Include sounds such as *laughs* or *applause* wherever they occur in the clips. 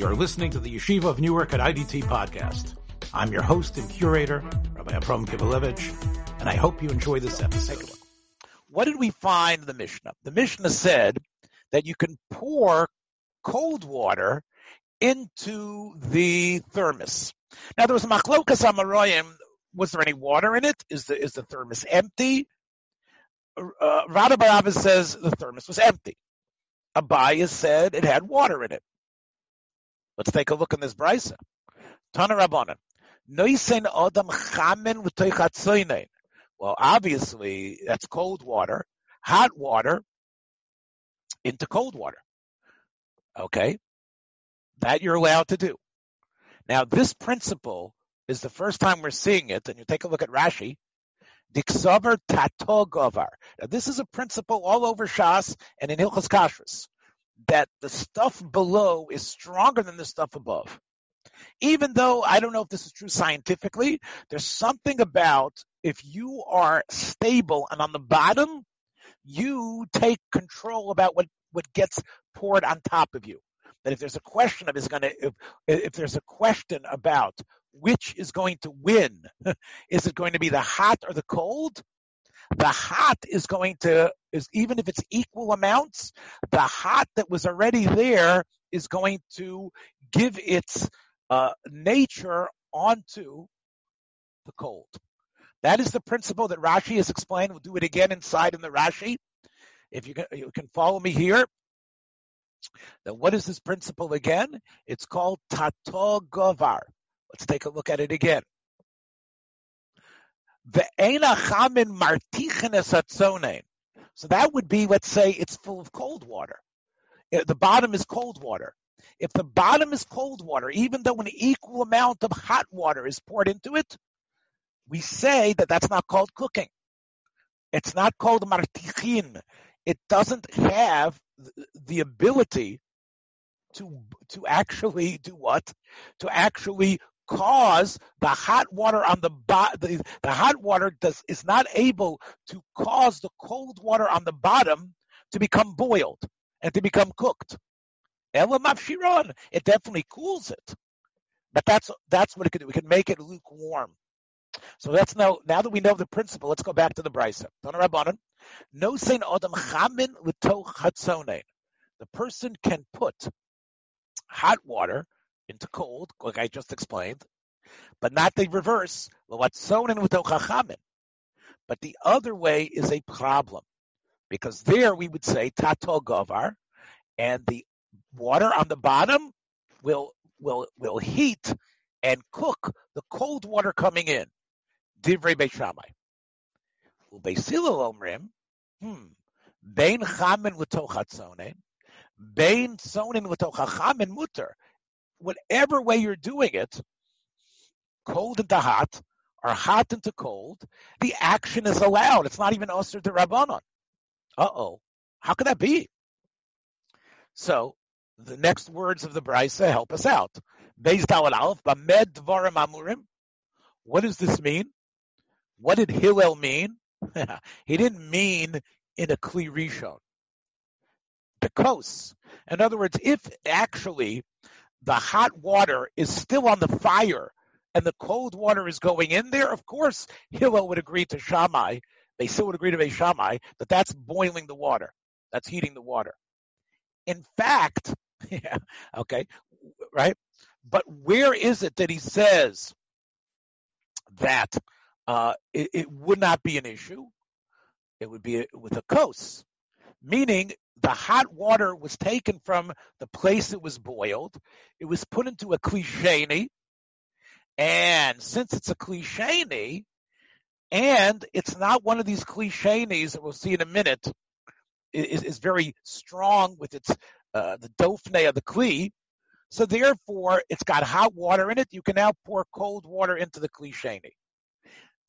You're listening to the Yeshiva of Newark at IDT podcast. I'm your host and curator, Rabbi Abram Kivelevitz, and I hope you enjoy this episode. What did we find in the Mishnah? The Mishnah said that you can pour cold water into the thermos. Now there was a machlokas amaroyim. Was there any water in it? Is the is the thermos empty? Uh, Rada says the thermos was empty. Abaya said it had water in it. Let's take a look in this brisa. Tana Rabbanan. Noisen Adam Chamen Well, obviously that's cold water, hot water into cold water. Okay, that you're allowed to do. Now, this principle is the first time we're seeing it, and you take a look at Rashi. Diksaver tatogovar. Now, this is a principle all over Shas and in Hilchas Kashrus that the stuff below is stronger than the stuff above. Even though I don't know if this is true scientifically, there's something about if you are stable and on the bottom, you take control about what, what gets poured on top of you. That if there's a question of is going to, if, if there's a question about which is going to win, *laughs* is it going to be the hot or the cold? The hot is going to, is even if it's equal amounts, the hot that was already there is going to give its uh, nature onto the cold. That is the principle that Rashi has explained. We'll do it again inside in the Rashi. If you can, you can follow me here. Then what is this principle again? It's called Tato Govar. Let's take a look at it again. So that would be, let's say, it's full of cold water. The bottom is cold water. If the bottom is cold water, even though an equal amount of hot water is poured into it, we say that that's not called cooking. It's not called martichin. It doesn't have the ability to to actually do what? To actually cause the hot water on the bottom, the, the hot water does, is not able to cause the cold water on the bottom to become boiled and to become cooked. It definitely cools it. But that's that's what it can do. We can make it lukewarm. So that's now now that we know the principle, let's go back to the brisa. No sein adam chamin The person can put hot water into cold, like I just explained, but not the reverse. But the other way is a problem because there we would say tato govar, and the water on the bottom will will will heat and cook the cold water coming in. Divrei omrim, hmm, bein chamin bein whatever way you're doing it, cold into hot, or hot into cold, the action is allowed. It's not even usher to Rabbanon. Uh-oh. How could that be? So, the next words of the Brisa help us out. Bamed. What does this mean? What did Hillel mean? *laughs* he didn't mean in a Kli Rishon. Coast. In other words, if actually the hot water is still on the fire and the cold water is going in there, of course Hillel would agree to Shammai. They still would agree to Beis Shammai that that's boiling the water. That's heating the water. In fact, *laughs* yeah, okay, right? But where is it that he says that uh, it, it, would not be an issue? It would be with a kos, meaning the hot water was taken from the place it was boiled. It was put into a klisheni. And since it's a klisheni, and it's not one of these klishenis that we'll see in a minute, is, is very strong with its uh, the dofne of the kli. So therefore, it's got hot water in it. You can now pour cold water into the klisheni.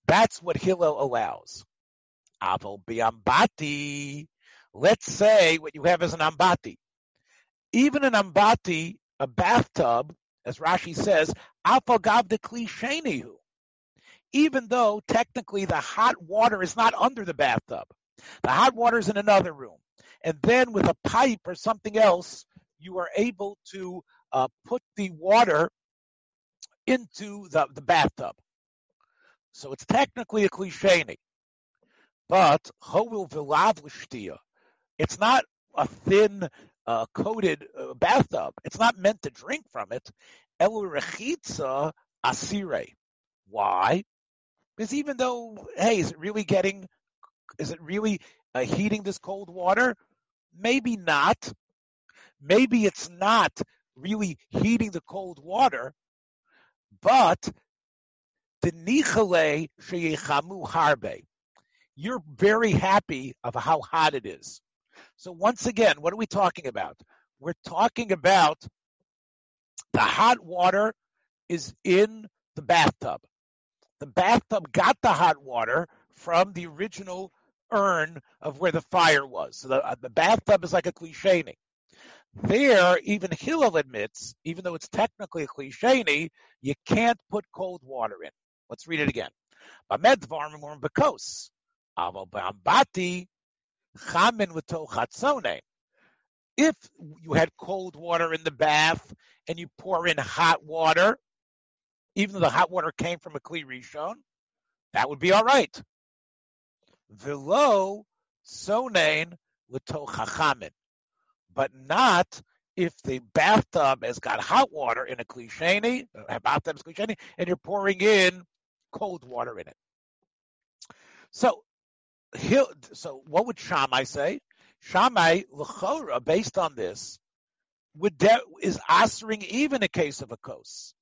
That's what Hillel allows. Aval biambati. Let's say what you have is an ambati. Even an ambati, a bathtub, as Rashi says, afagav de klishenihu. Even though technically the hot water is not under the bathtub. The hot water is in another room. And then with a pipe or something else, you are able to uh, put the water into the, the bathtub. So it's technically a klisheni. But hovil vilav it's not a thin uh, coated uh, bathtub. It's not meant to drink from it. El rechitza asire. Why? Because even though, hey, is it really getting, is it really uh, heating this cold water? Maybe not. Maybe it's not really heating the cold water, but the nichale sheyechamu harbe. You're very happy of how hot it is. So once again, what are we talking about? We're talking about the hot water is in the bathtub. The bathtub got the hot water from the original urn of where the fire was. So the, uh, the bathtub is like a klisheni. There, even Hillel admits, even though it's technically a klisheni, you can't put cold water in. Let's read it again. bekos. bambati chamin If you had cold water in the bath and you pour in hot water, even though the hot water came from a kli rishon, that would be all right. Velo sonain l'tochachamin, but not if the bathtub has got hot water in a klisheni, a bathtub is klisheni, and you're pouring in cold water in it. So, so what would Shammai say? Shammai l'chora, based on this, would de- is answering even a case of a kos.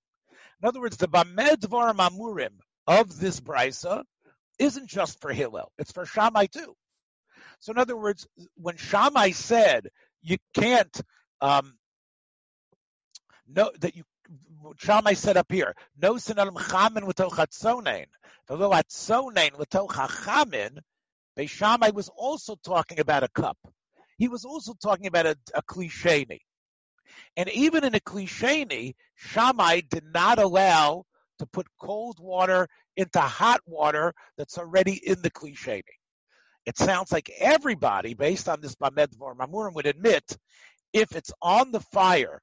In other words, the bamedvar mamurim of this brisa isn't just for Hillel; it's for Shammai too. So, in other words, when Shammai said you can't um, no that you Shammai said up here, no sinalim chamin l'toch atzonein, v'lo atzonein l'toch hachamin. Shammai was also talking about a cup. He was also talking about a, a klisheni. And even in a klisheni, Shammai did not allow to put cold water into hot water that's already in the klisheni. It sounds like everybody, based on this Bamedvar Mamurim, would admit if it's on the fire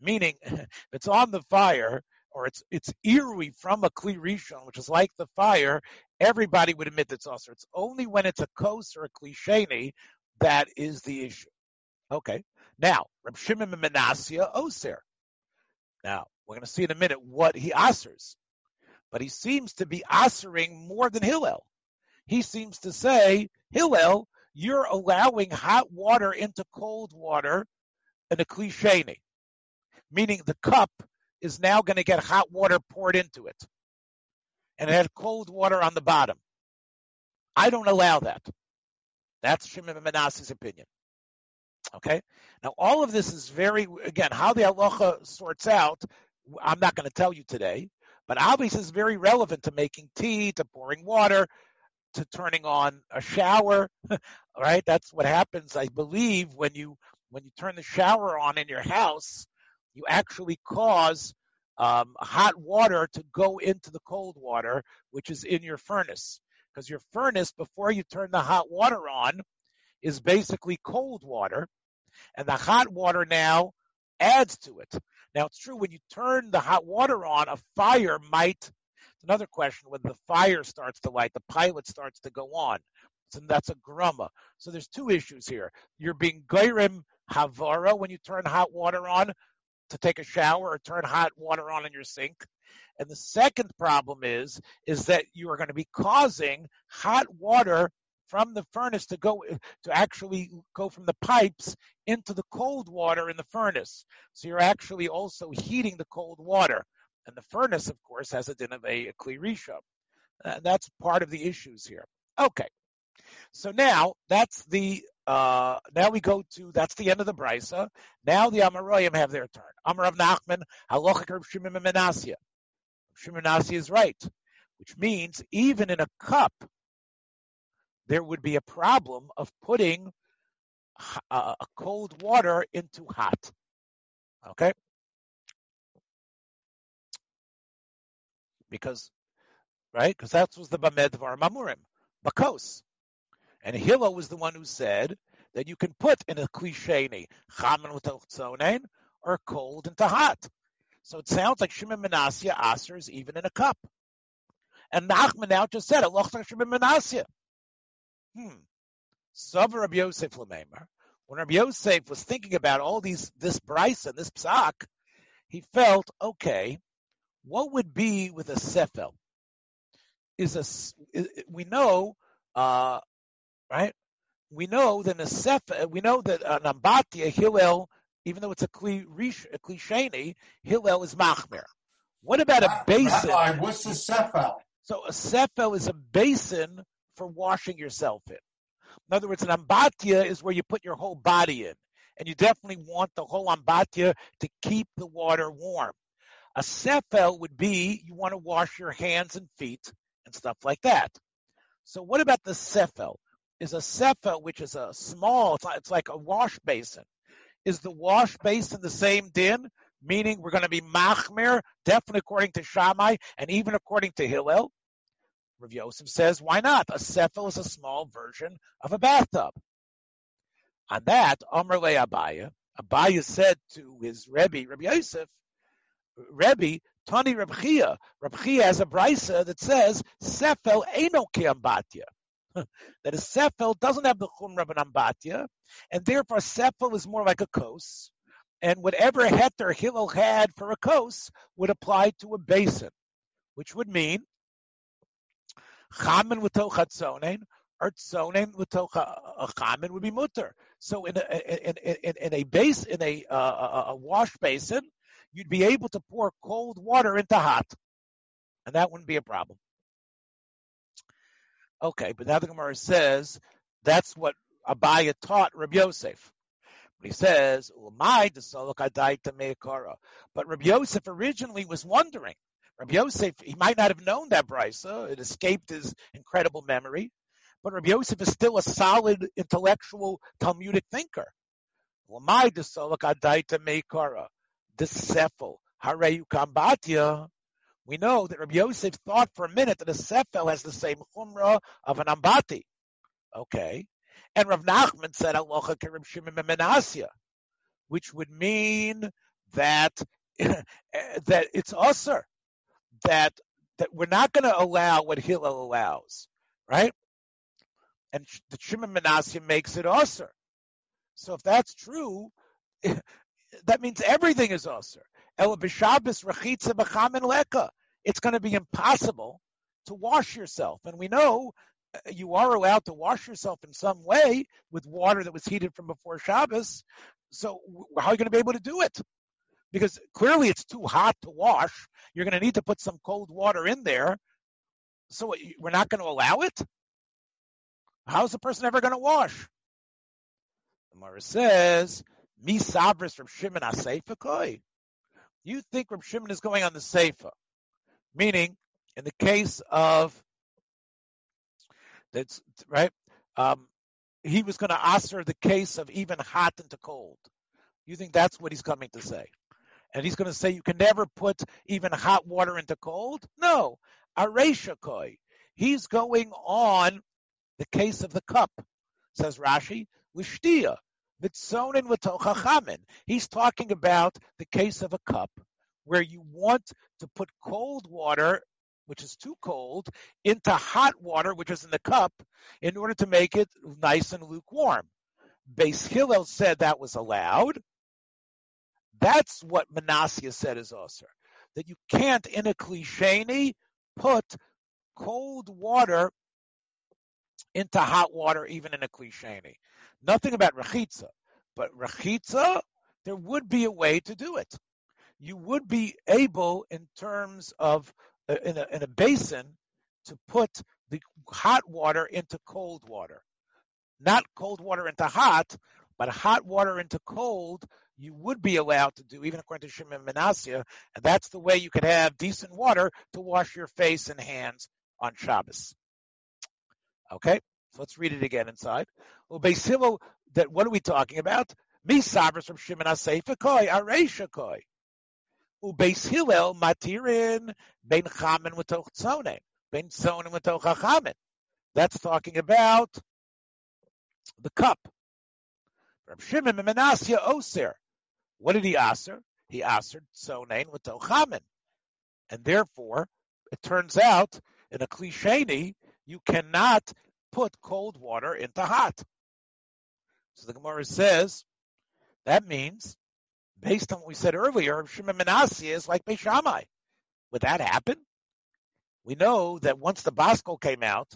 meaning *laughs* if it's on the fire or it's it's irui from a kli rishon, which is like the fire, everybody would admit it's also. It's only when it's a kos or a klisheni that is the issue. Okay. Now, Reb Shimon Menasya Oser. Now, we're going to see in a minute what he asers. But he seems to be asering more than Hillel. He seems to say, Hillel, you're allowing hot water into cold water in a klisheni meaning the cup is now going to get hot water poured into it. And it had cold water on the bottom. I don't allow that. That's Shimon Manasseh's opinion. Okay? Now, all of this is very, again, how the halacha sorts out, I'm not going to tell you today, but obviously it's very relevant to making tea, to pouring water, to turning on a shower, *laughs* right? That's what happens, I believe, when you when you turn the shower on in your house, you actually cause um, hot water to go into the cold water, which is in your furnace. Because your furnace, before you turn the hot water on, is basically cold water, and the hot water now adds to it. Now, it's true when you turn the hot water on, a fire might. Another question: when the fire starts to light, the pilot starts to go on. So that's a grumma. So there's two issues here. You're being gairim havara when you turn hot water on, to take a shower or turn hot water on in your sink. And the second problem is is that you are going to be causing hot water from the furnace to go to actually go from the pipes into the cold water in the furnace. So you're actually also heating the cold water. And the furnace, of course, has a din of a, a klirisha. And uh, that's part of the issues here. Okay. So now that's the uh, now we go to that's the end of the brisa. Now the Amoraim have their turn. Amar of Nachman, Halacha Shimon Menasya. Shimon is right, which means even in a cup, there would be a problem of putting uh, a cold water into hot. Okay? Because, right? Because that was the Bamedvar Mamurim. Bakos. And Hillel was the one who said that you can put in a klisheni chaman with or cold into hot. So it sounds like Shimon Menasya asers even in a cup. And Nachman now just said it. Lochach Shimon Menasya. Hmm. Sover Rabbi Yosef Lamemer. When Rabbi Yosef was thinking about all these, this Bryce and this Psak, he felt, okay, what would be with a Sefel? Is a, we know, uh, right? We know that a Sefel, we know that an Ambatia, Hillel, even though it's a, kli, a klisheni, Hillel is Machmer. What about a basin? Rabbi, what's the Sefel? So a Sefel is a basin for washing yourself in. In other words, an Ambatia is where you put your whole body in. And you definitely want the whole Ambatia to keep the water warm. A sefel would be you want to wash your hands and feet and stuff like that. So what about the sefel? Is a sefel, which is a small, it's like, it's like a wash basin. Is the wash basin the same din? Meaning we're going to be machmer, definitely according to Shammai and even according to Hillel. Rav Yosef says, why not? A sefel is a small version of a bathtub. On that, Amr Le Abaya, Abaya said to his Rebbe, Rabbi Yosef, Rebbe, Tani Reb Chia. Reb Chia has a brisa that says, Sefel eno ambatya. *laughs* that a Sefel doesn't have the chumra of an ambatya, and therefore Sefel is more like a kos, and whatever heter Hillel had for a kos would apply to a basin, which would mean Chamin without tzonen, or tzonen without a chamin would be mutter. So in a, in, in, in a base, in a, uh, a wash basin, you'd be able to pour cold water into hot, and that wouldn't be a problem. Okay, but now the Gemara says that's what Abaya taught Rabbi Yosef. He says, "Umay But Rabbi Yosef originally was wondering Rabbi Yosef, he might not have known that brisa; it escaped his incredible memory. But Rabbi Yosef is still a solid intellectual Talmudic thinker. We know that Rabbi Yosef thought for a minute that a sefel has the same chumrah of an ambati. Okay. And Rav Nachman said Aloha Kerib Menasya, which would mean that *laughs* that it's usher that that we're not going to allow what Hillel allows, right? And the Shimon Menashe makes it usher. So if that's true, *laughs* that means everything is usher. It's going to be impossible to wash yourself, and we know uh, you are allowed to wash yourself in some way with water that was heated from before Shabbos. So how are you going to be able to do it? because clearly it's too hot to wash. You're going to need to put some cold water in there. So we're not going to allow it? How's the person ever going to wash? The Mara says, Mi sabris from Shimon koi. You think Reb Shimon is going on the Seifa. Meaning, in the case of, that's right, um, he was going to answer the case of even hot into cold. You think that's what he's coming to say? and he's going to say you can never put even hot water into cold? No. Areshakoi. He's going on the case of the cup, says Rashi, Lishtia. Vitzonin v'tochachamin. He's talking about the case of a cup where you want to put cold water, which is too cold, into hot water, which is in the cup, in order to make it nice and lukewarm. Beis Hillel said that was allowed. That's what Manasseh said is Osir. That you can't, in a klisheni, put cold water into hot water, even in a klisheni. Nothing about rachitza. But rachitza, there would be a way to do it. You would be able, in terms of uh, in a, in a basin, to put the hot water into cold water. Not cold water into hot, but hot water into cold you would be allowed to do, even according to Shimon Menasya, and that's the way you could have decent water to wash your face and hands on Shabbos. Okay, so let's read it again inside. Well, that what are we talking about? Me sabras from Shimon Aseifa koi, Aresha koi. Ubeis Hillel matirin ben chamen v'toch tzonen, ben tzonen v'toch chamen. That's talking about the cup. From Shimon Menasya Oser. What did he answer? He answered sonain with tochamin. And therefore, it turns out in a klisheni, you cannot put cold water into hot. So the Gemara says that means, based on what we said earlier, Shimon Menashe is like Beishamai. Would that happen? We know that once the bas kol came out,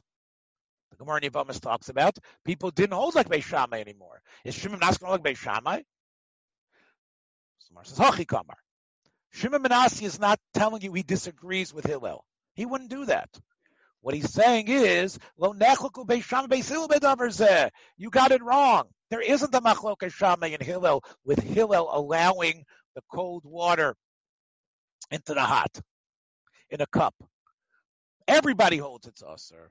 the Gemara Yavamas talks about people didn't hold like Beishamai anymore. Is Shimon Menashe like Beishamai? Samar says Hachikamar. Shimon Menashe is not telling you he disagrees with Hillel. He wouldn't do that. What he's saying is, You got it wrong. There isn't a machlok shama in Hillel with Hillel allowing the cold water into the hot in a cup. Everybody holds it's sir.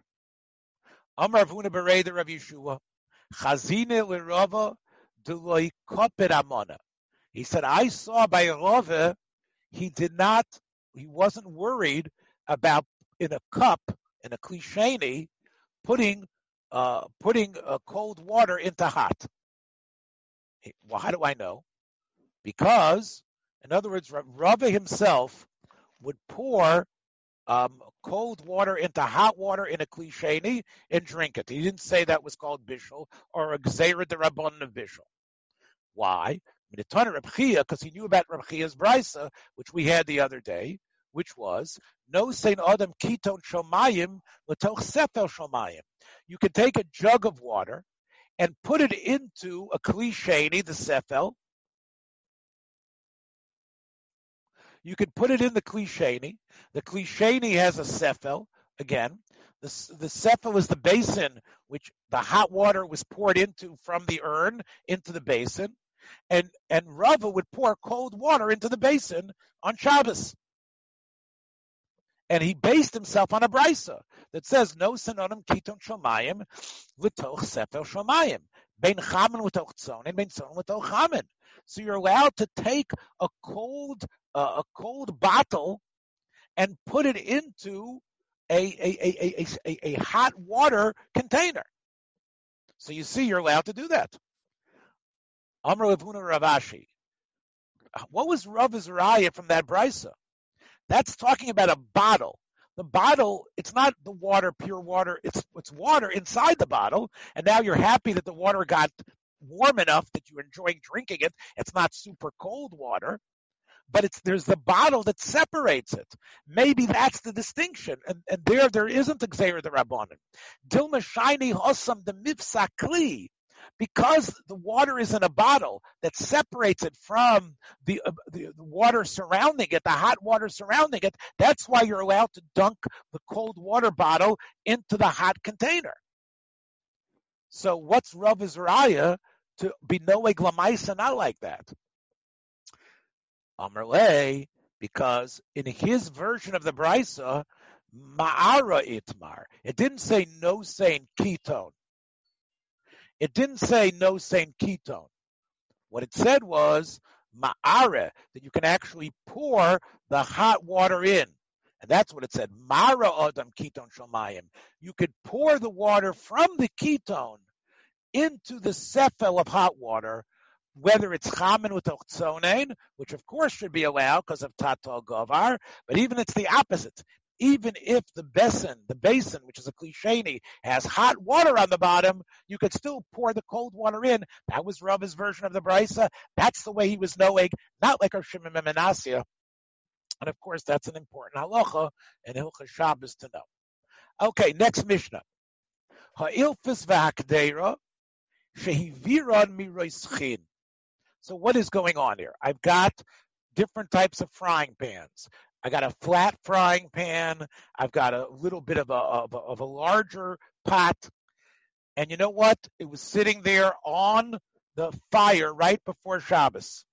Amar Vuna Bereda Rav Yeshua. Chazine l'Rava d'loi kopet amona. He said, I saw by Rava, he did not, he wasn't worried about in a cup in a klisheni, putting uh, putting uh, cold water into hot. Well, how do I know? Because, in other words, Rava himself would pour um, cold water into hot water in a klisheni and drink it. He didn't say that was called bishul or a gzeira de rabban of bishul. Why? Because he knew about Reb brisa, which we had the other day, which was no Saint Adam keton shomayim l'toch sefel shomayim. You can take a jug of water and put it into a klisheni, the sefel. You can put it in the klisheni. The klisheni has a sefel. Again, the, the sefel is the basin which the hot water was poured into from the urn into the basin, and and Rava would pour cold water into the basin on Shabbos and he based himself on a brisa that says no synonym kiton shomayim litoch sefer shomayim bein chamen litoch tzonin bein tzonin litoch chamen. So you're allowed to take a cold uh, a cold bottle and put it into a a, a, a, a, a hot water container. So you see, you're allowed to do that. Amr Levuna Ravashi. What was Rav Raya from that brisa? That's talking about a bottle. The bottle, it's not the water, pure water. It's it's water inside the bottle, and now you're happy that the water got warm enough that you're enjoying drinking it. It's not super cold water, but it's there's the bottle that separates it. Maybe that's the distinction, and, and there there isn't a gzeir the rabbanon. Dilma shiny hosam the mifsakli because the water is in a bottle that separates it from the, uh, the, water surrounding it, the hot water surrounding it, that's why you're allowed to dunk the cold water bottle into the hot container. So what's Rav Israel to be no glamaisa not like that? Amrle, because in his version of the Brisa, Ma'ara Itmar, it didn't say no saying ketone. It didn't say no Saint ketone. What it said was ma'are, that you can actually pour the hot water in. And that's what it said. Mara adam ketone shomayim. You could pour the water from the ketone into the sefel of hot water, whether it's chamin with ochzonen, which of course should be allowed because of tato govar, but even it's the opposite even if the basin, the basin, which is a cliché, has hot water on the bottom, you could still pour the cold water in. That was Rava's version of the brisa. That's the way he was knowing, not like our Shimon. And of course, that's an important halacha and Hilchah Shabbos to know. Okay, next Mishnah. So what is going on here? I've got different types of frying pans. I got a flat frying pan. I've got a little bit of a, of a, of a larger pot. And you know what? It was sitting there on the fire right before Shabbos.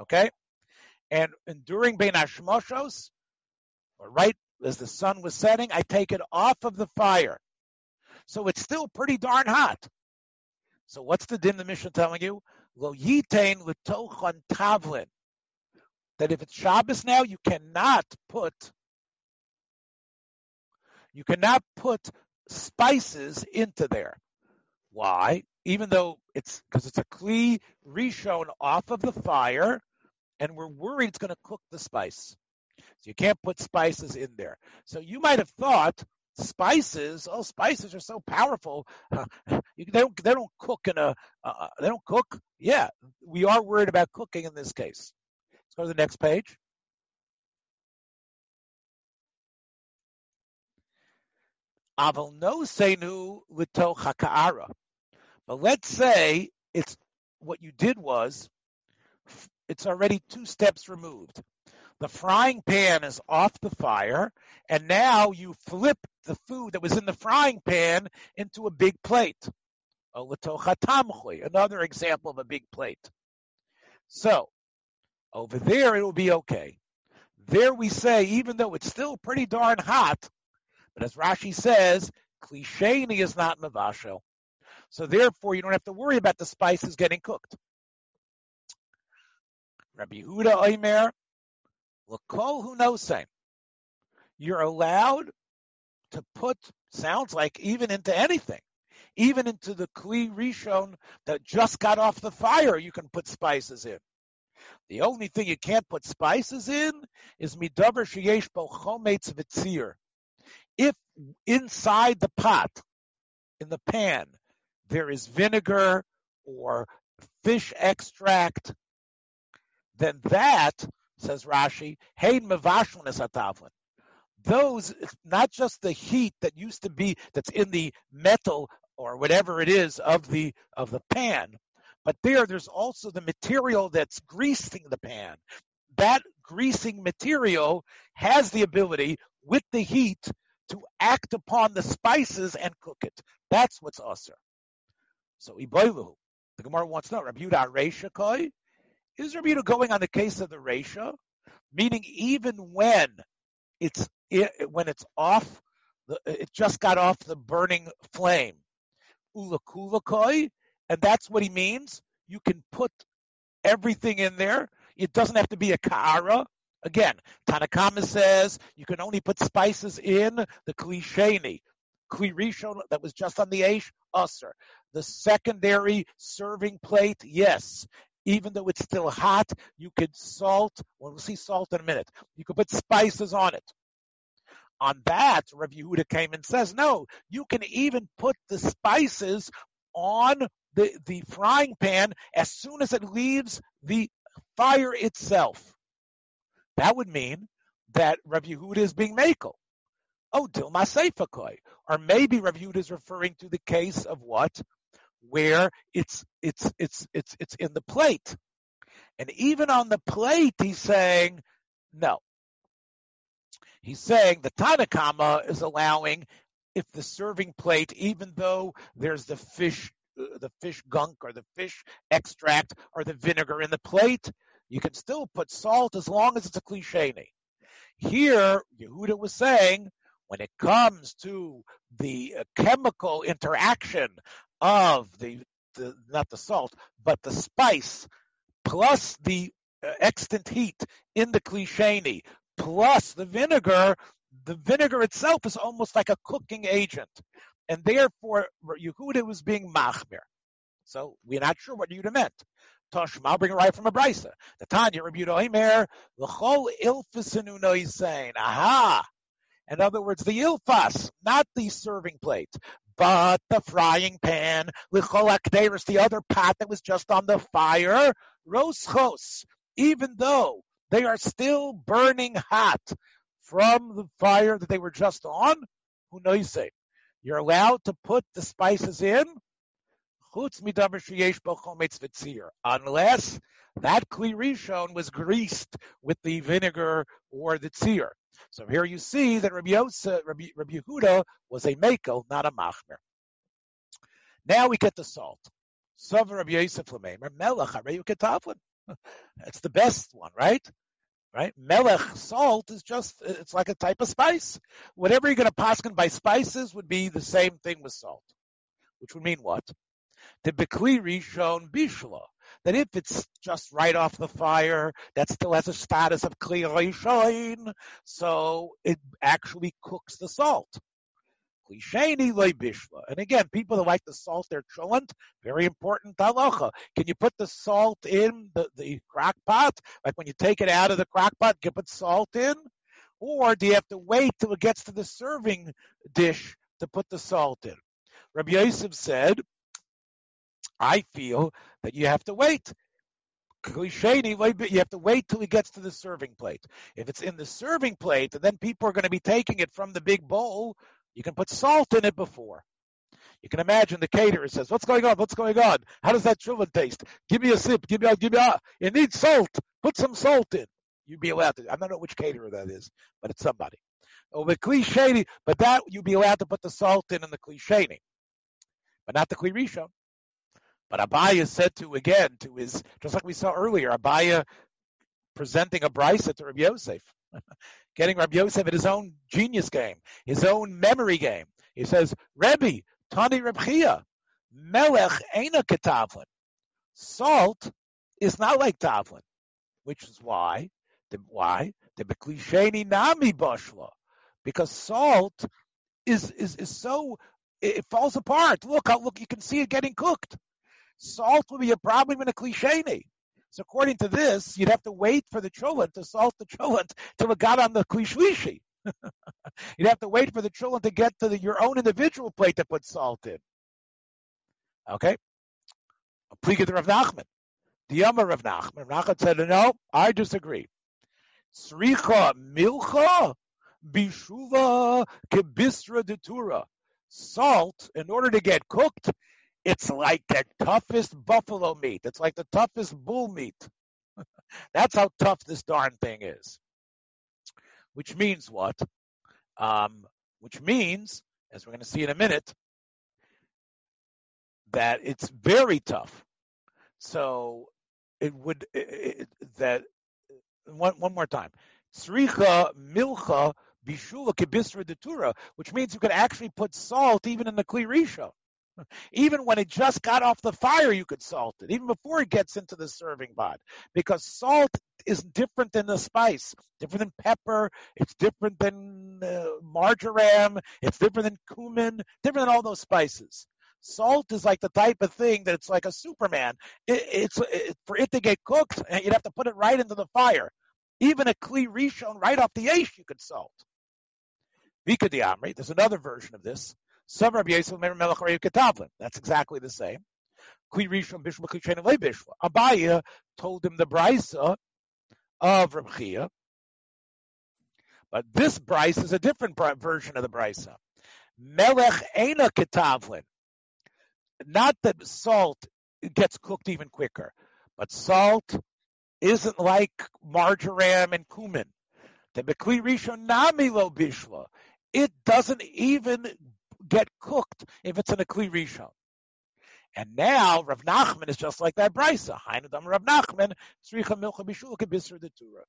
Okay? And, and during Bein Hashmoshos, or right as the sun was setting, I take it off of the fire. So it's still pretty darn hot. So what's the din the Mishnah telling you? Lo yitain l'tochan tavlin that if it's Shabbos now, you cannot put you cannot put spices into there. Why? Even though it's because it's a kli rishon off of the fire, and we're worried it's going to cook the spice. So you can't put spices in there. So you might have thought spices. Oh, spices are so powerful. *laughs* Uh, they don't they don't cook in a uh, they don't cook. Yeah, we are worried about cooking in this case. Go to the next page. Aval no lito haka'ara. But let's say it's what you did was it's already two steps removed. The frying pan is off the fire, and now you flip the food that was in the frying pan into a big plate. Another example of a big plate. So, over there it will be okay. There we say, even though it's still pretty darn hot, but as Rashi says, klisheni is not mavashel. So therefore, you don't have to worry about the spices getting cooked. Rabbi Yehuda Oimer, Lakol who knows same. You're allowed to put, sounds like even into anything, even into the Kli Rishon that just got off the fire, you can put spices in. The only thing you can't put spices in is midaber sheyesh bo v'tzir. If inside the pot, in the pan, there is vinegar or fish extract, then that, says Rashi, hein mevashlenes atavlin. Those, not just the heat that used to be, that's in the metal or whatever it is of the of the pan, but there, there's also the material that's greasing the pan. That greasing material has the ability, with the heat, to act upon the spices and cook it. That's what's usher. So Iboilu, the Gemara wants to know, Rabbi Yudah Reisha Koi? Is Rabbi Yudah going on the case of the Reisha? Meaning even when it's when it's off, it just got off the burning flame. Ulakula and that's what he means. You can put everything in there. It doesn't have to be a ka'ara. Again, Tanakama says you can only put spices in the klisheni, kli rishon that was just on the ash. The secondary serving plate, yes. Even though it's still hot, you could salt. Well, we'll see salt in a minute. You could put spices on it. On that, Rav Yehuda came and says, no, you can even put the spices on the, the frying pan as soon as it leaves the fire itself. That would mean that Rav Yehuda is being makel. Oh, Dilma Seifakoi. Or maybe Rav Yehuda is referring to the case of what? Where it's, it's, it's, it's, it's in the plate. And even on the plate, he's saying, no. He's saying the Tanakama is allowing if the serving plate, even though there's the fish, the fish gunk or the fish extract or the vinegar in the plate, you can still put salt as long as it's a klisheni. Here, Yehuda was saying, when it comes to the uh, chemical interaction of the, the, not the salt, but the spice, plus the uh, extant heat in the klisheni, plus the vinegar, the vinegar itself is almost like a cooking agent. And therefore, Yehuda was being machmir. So we're not sure what Yehuda meant. Toshma, bring it right from a brisa. The Tanya Rabbi Oimer, the whole ilfasinu saying, aha. In other words, the ilfas, not the serving plate, but the frying pan, lichol akderis, the other pot that was just on the fire, roschos, even though they are still burning hot from the fire that they were just on, who knows? You're allowed to put the spices in, unless that kli rishon was greased with the vinegar or the tzir. So here you see that Rabbi, Yosa, Rabbi, Rabbi Yehuda was a makel, not a machmer. Now we get the salt. It's *laughs* the best one, right? Right? Melech salt is just, it's like a type of spice. Whatever you're going to paskin by spices would be the same thing with salt. Which would mean what? the Bekli Rishon Bishla. That if it's just right off the fire, that still has a status of Kli Rishon, so it actually cooks the salt. And again, people that like to salt their cholent, very important halacha. Can you put the salt in the, the crock pot? Like when you take it out of the crock pot, you put salt in? Or do you have to wait till it gets to the serving dish to put the salt in? Rabbi Yosef said, I feel that you have to wait. You have to wait till he gets to the serving plate. If it's in the serving plate, then people are going to be taking it from the big bowl, you can put salt in it before. You can imagine the caterer says, "What's going on? What's going on? How does that chulin taste? Give me a sip. Give me a, give me a. It needs salt. Put some salt in." You'd be allowed to. I don't know which caterer that is, but it's somebody. Oh, the cliche, but that you'd be allowed to put the salt in in the cliche, but not the kli. But Abaya said to again to his, just like we saw earlier, Abaya presenting a brisa to Rabbi Yosef, *laughs* getting Rabbi Yosef at his own genius game, his own memory game. He says, Rebbe, Tani Rebchia, Melech Eina Ketavlin. Salt is not like Tavlin, which is why the, why? The beklisheni nami bashla. Because salt is, is, is so, it falls apart. Look, look, you can see it getting cooked. Salt will be a problem in a klisheni. So according to this, you'd have to wait for the cholent to salt the cholent till it got on the klishlishi. *laughs* you'd have to wait for the cholent to get to the, your own individual plate to put salt in. Okay? A pliga Rav Nachman. The Yama Rav Nachman. Rav Nachman said, no, I disagree. Sricha milcha bishuva kebisra detura. Salt, in order to get cooked, it's like the toughest buffalo meat. It's like the toughest bull meat. *laughs* That's how tough this darn thing is. Which means what? Um, which means, as we're going to see in a minute, that it's very tough. So it would it, that one, one more time. Sricha milcha bishula kibisra detura, which means you could actually put salt even in the klirisha. Even when it just got off the fire, you could salt it, even before it gets into the serving pot, because salt is different than the spice, different than pepper, it's different than uh, marjoram, it's different than cumin, different than all those spices. Salt is like the type of thing that it's like a Superman. It, it's it, for it to get cooked, you'd have to put it right into the fire. Even a kli rishon right off the ash, you could salt. Vika Amri, there's another version of this. Some Rabbi Yisrael Melech Ketavlin. That's exactly the same. Kli rishon bishma kli bishma. Abaya told him the brisa of Rabbi Chia. But this brisa is a different version of the brisa. Melech Eina Ketavlin. Not that salt gets cooked even quicker, but salt isn't like marjoram and cumin. The Bekli Rishon Nami Lo Bishla. It doesn't even get cooked if it's in a Kli Rishon. And now Rav Nachman is just like that brisa. Hainadam Rav Nachman, Sricha Milcha Bishul Kibisr Detura.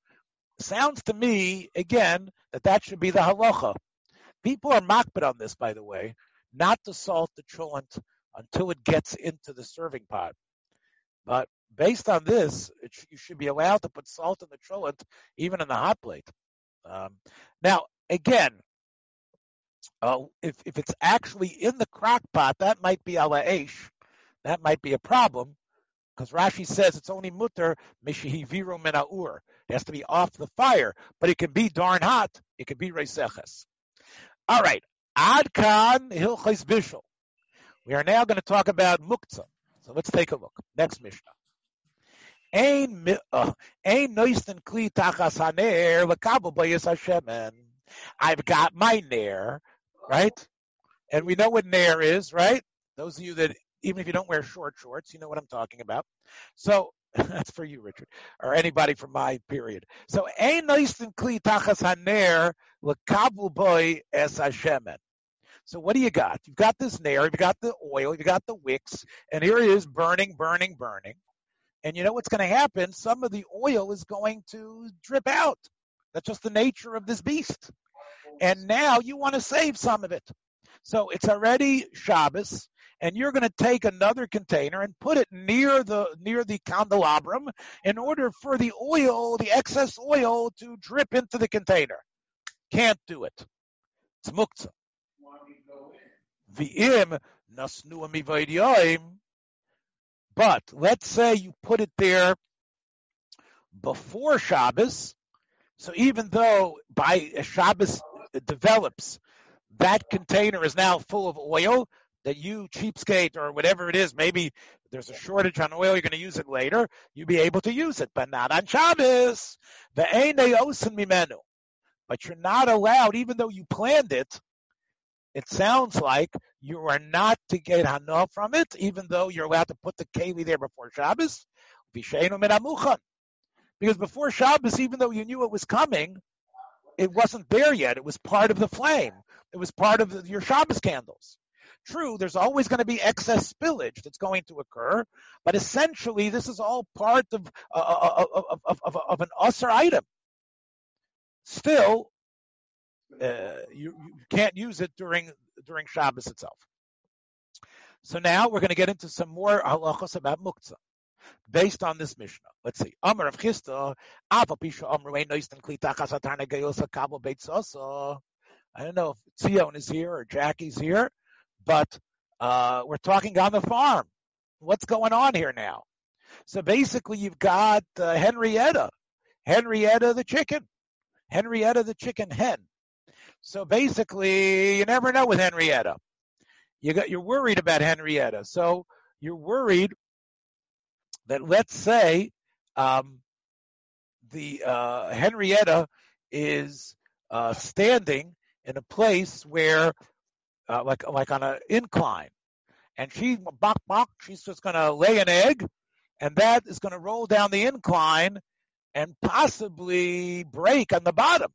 Sounds to me, again, that that should be the halacha. People are makbid on this, by the way, not to salt the cholent until it gets into the serving pot. But based on this, sh- you should be allowed to put salt in the cholent, even in the hot plate. Um, now, again, uh, if if it's actually in the crock pot, that might be ala aish. That might be a problem because Rashi says it's only mutter mishihiviru menaur. It has to be off the fire, but it can be darn hot. It can be reiseches. All right, adkan hilchis bishul. We are now going to talk about muktzah. So let's take a look. Next Mishnah. Uh, kli tachas haner. I've got my nair, right? And we know what nair is, right? Those of you that, even if you don't wear short shorts, you know what I'm talking about. So *laughs* that's for you, Richard, or anybody from my period. So ein noisten kli tachas haner lekabel boy es hashemen. So what do you got? You've got this nair, you've got the oil, you've got the wicks, and here it is burning, burning, burning. And you know what's going to happen? Some of the oil is going to drip out. That's just the nature of this beast. And now you want to save some of it. So it's already Shabbos, and you're going to take another container and put it near the near the candelabrum in order for the oil, the excess oil, to drip into the container. Can't do it. It's muktzah. V'im nasnu. But let's say you put it there before Shabbos. So even though by Shabbos develops, that container is now full of oil that you cheapskate or whatever it is, maybe there's a shortage on oil, you're going to use it later, you'll be able to use it, but not on Shabbos. But you're not allowed, even though you planned it, it sounds like you are not to get hana from it, even though you're allowed to put the keli there before Shabbos. Because before Shabbos, even though you knew it was coming, it wasn't there yet. It was part of the flame. It was part of your Shabbos candles. True, there's always going to be excess spillage that's going to occur, but essentially this is all part of uh, uh, uh, of, of, of, of, an usher item. Still, uh, you, you can't use it during during Shabbos itself. So now we're going to get into some more halachos about muktzah based on this Mishnah. Let's see. Amar Rav Chisda, Ava Pisha Amr Noisten Klitachas Atarna Gayosa Kabel Beit Sosa. I don't know if Tzion is here or Jackie's here, but uh, we're talking on the farm. What's going on here now? So basically, you've got uh, Henrietta, Henrietta the chicken, Henrietta the chicken hen. So basically, you never know with Henrietta. You got you're worried about Henrietta. So you're worried that let's say um, the uh, Henrietta is uh, standing in a place where, uh, like like on an incline, and she bok bok, she's just going to lay an egg, and that is going to roll down the incline and possibly break on the bottom.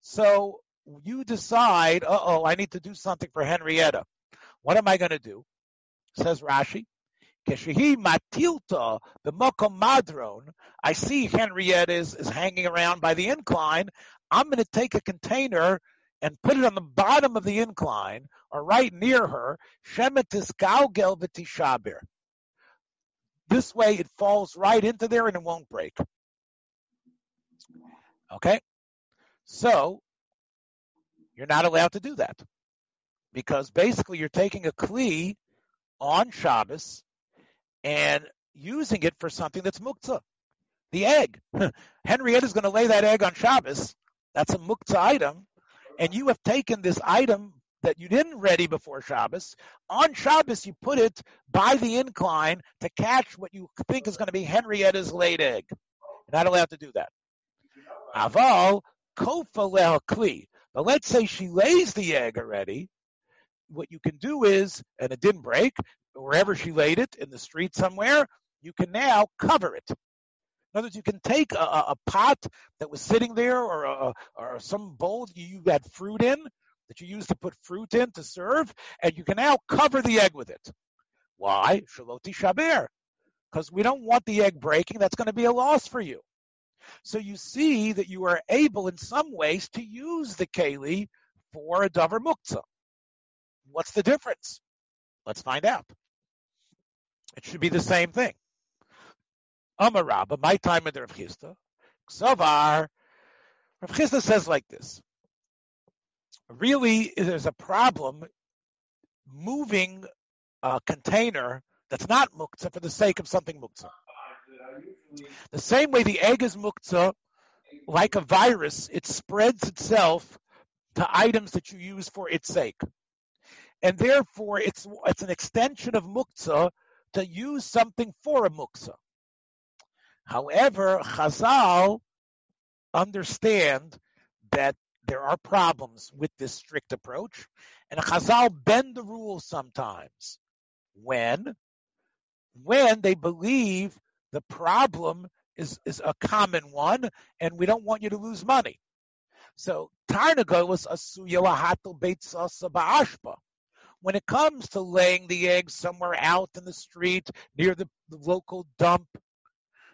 So you decide, uh oh, I need to do something for Henrietta. What am I going to do? Says Rashi. Keshehi matilta the mokom madron. I see Henrietta is, is hanging around by the incline. I'm going to take a container and put it on the bottom of the incline or right near her. This way it falls right into there and it won't break. Okay? So, you're not allowed to do that. Because basically you're taking a kli on Shabbos and using it for something that's muktzah. The egg. *laughs* Henrietta is going to lay that egg on Shabbos. That's a muktzah item. And you have taken this item that you didn't ready before Shabbos. On Shabbos, you put it by the incline to catch what you think is going to be Henrietta's laid egg. You're not allowed to do that. Aval kofa kli. But let's say she lays the egg already. What you can do is, and it didn't break, wherever she laid it in the street somewhere, you can now cover it. In other words, you can take a, a pot that was sitting there or, a, or some bowl you had fruit in that you used to put fruit in to serve, and you can now cover the egg with it. Why? Shaloti shaber. Because we don't want the egg breaking. That's going to be a loss for you. So you see that you are able in some ways to use the keli for a davar muktzah. What's the difference? Let's find out. It should be the same thing. Amar Rabba, my time in the Rav Chisda, Ksavar, Rav Chisda says like this. Really, there's a problem moving a container that's not muktzah for the sake of something muktzah. The same way the egg is muktzah, like a virus, it spreads itself to items that you use for its sake. And therefore, it's, it's an extension of muktzah to use something for a muksa. However, Chazal understand that there are problems with this strict approach, and Chazal bend the rules sometimes. When? When they believe the problem is, is a common one, and we don't want you to lose money. So Tarnago was asuya lahatel beitzasa ba'ashba when it comes to laying the eggs somewhere out in the street near the, the local dump.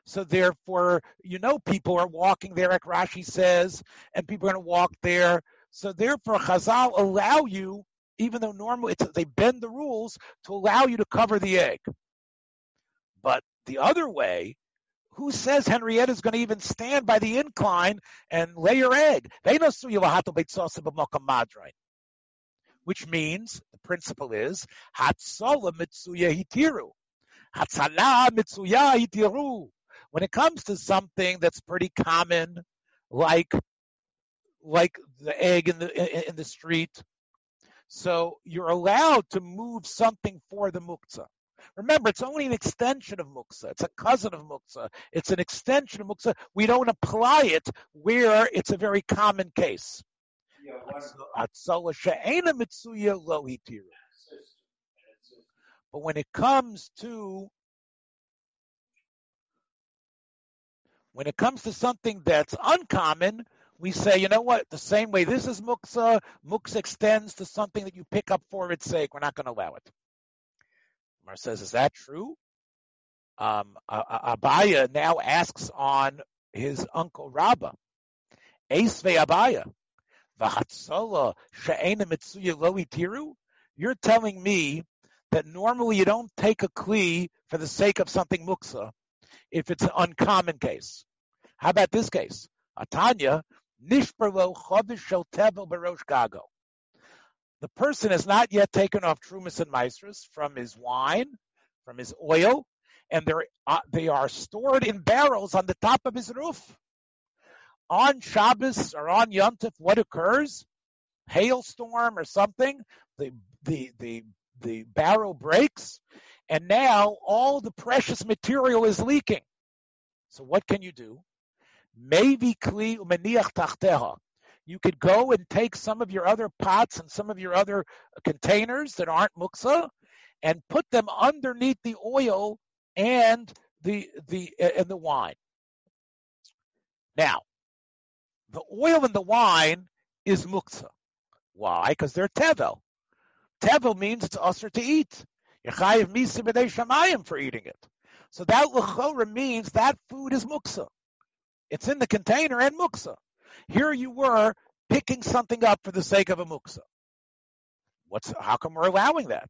So therefore, you know, people are walking there, like Rashi says, and people are going to walk there. So therefore, Chazal allow you, even though normally they bend the rules, to allow you to cover the egg. But the other way, who says Henrietta is going to even stand by the incline and lay her egg? They know which means the principle is Hatzola Mitsuya Hitiru. Hatzala Mitsuya Hitiru. When it comes to something that's pretty common, like like the egg in the in the street, so you're allowed to move something for the muktzah. Remember, it's only an extension of muktzah. It's a cousin of muktzah. It's an extension of muktzah. We don't apply it where it's a very common case. But when it comes to when it comes to something that's uncommon, we say, you know what? The same way this is muksa, muksa extends to something that you pick up for its sake. We're not going to allow it. Mar says, is that true? Um, Abaya now asks on his uncle Rabba, Esve Abaya, You're telling me that normally you don't take a kli for the sake of something muksa if it's an uncommon case. How about this case? Atanya. The person has not yet taken off Trumas and Maestras from his wine, from his oil, and uh, they are stored in barrels on the top of his roof. On Shabbos or on Yontif, what occurs? Hailstorm or something, the, the, the, the barrel breaks, and now all the precious material is leaking. So what can you do? Maybe kli umeniach tachteha. You could go and take some of your other pots and some of your other containers that aren't muksa and put them underneath the oil and the the and the wine. Now, the oil and the wine is muksa. Why? Because they're tevel. Tevel means it's usher to eat. Yechayiv misa b'dei shamayim for eating it. So that lechora means that food is muksa. It's in the container and muksa. Here you were picking something up for the sake of a muksa. What's how come we're allowing that?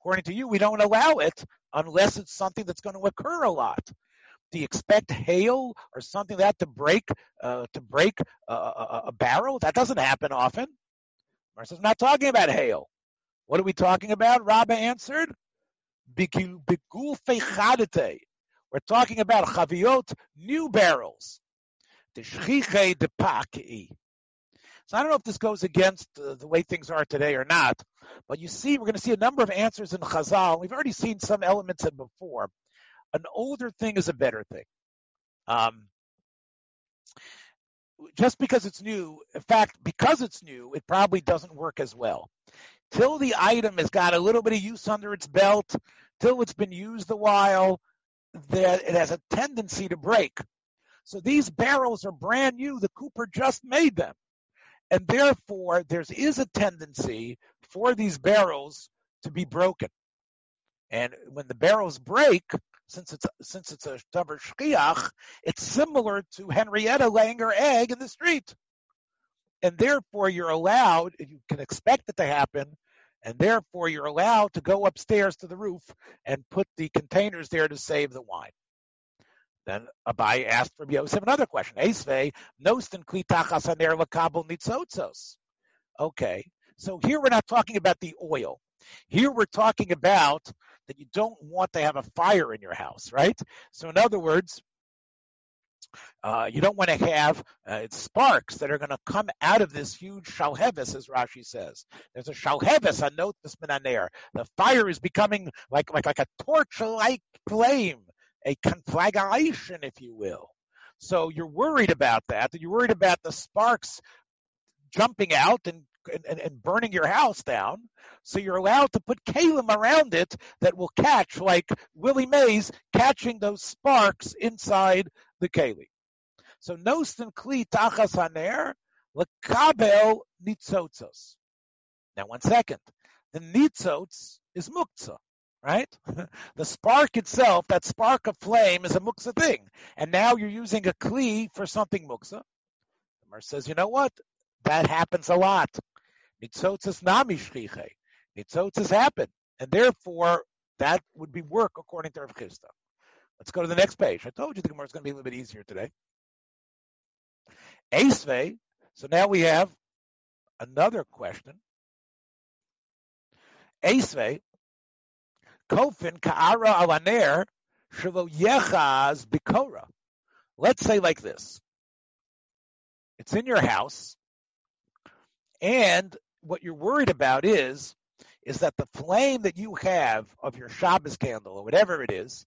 According to you, we don't allow it unless it's something that's going to occur a lot. Do you expect hail or something like that to break uh, to break a, a, a, barrel? That doesn't happen often. Marsa's not talking about hail. What are we talking about? Rabba answered, we're talking about chaviot, new barrels. So I don't know if this goes against uh, the way things are today or not, but you see, we're going to see a number of answers in Chazal. We've already seen some elements of before. An older thing is a better thing. Um, just because it's new, in fact, because it's new, it probably doesn't work as well. Till the item has got a little bit of use under its belt, till it's been used a while, that it has a tendency to break. So these barrels are brand new. The cooper just made them. And therefore, there is a tendency for these barrels to be broken. And when the barrels break, since it's since it's a davar shchiach, it's similar to Henrietta laying her egg in the street. And therefore, you're allowed, you can expect it to happen, and therefore you're allowed to go upstairs to the roof and put the containers there to save the wine. Then Abai asked for Yosef another question. Okay, so here we're not talking about the oil. Here we're talking about that you don't want to have a fire in your house, right? So in other words, uh, you don't want to have uh, sparks that are going to come out of this huge shalheves, as Rashi says. There's a shalheves, a note air. The fire is becoming like, like, like a torch-like flame, a conflagration, if you will. So you're worried about that. You're worried about the sparks jumping out and and, and, burning your house down. So you're allowed to put kalim around it that will catch, like Willie Mays catching those sparks inside the keli. So nosten kli tachas haner lekabel nitzotzos. Now one second. The nitzotz is muktzah, right? *laughs* the spark itself, that spark of flame, is a muktzah thing. And now you're using a kli for something muktzah. The Mer says, you know what? That happens a lot. Nitzotzos nami shchiche. Nitzotzos happen. And therefore, that would be work according to Rav Chisda. Let's go to the next page. I told you the Gemara is going to be a little bit easier today. Esve. So now we have another question. Esve, Kofin Ka'ara Alaner, Shalo Yechaz Bikora. Let's say like this. It's in your house, and what you're worried about is, is that the flame that you have of your Shabbos candle or whatever it is,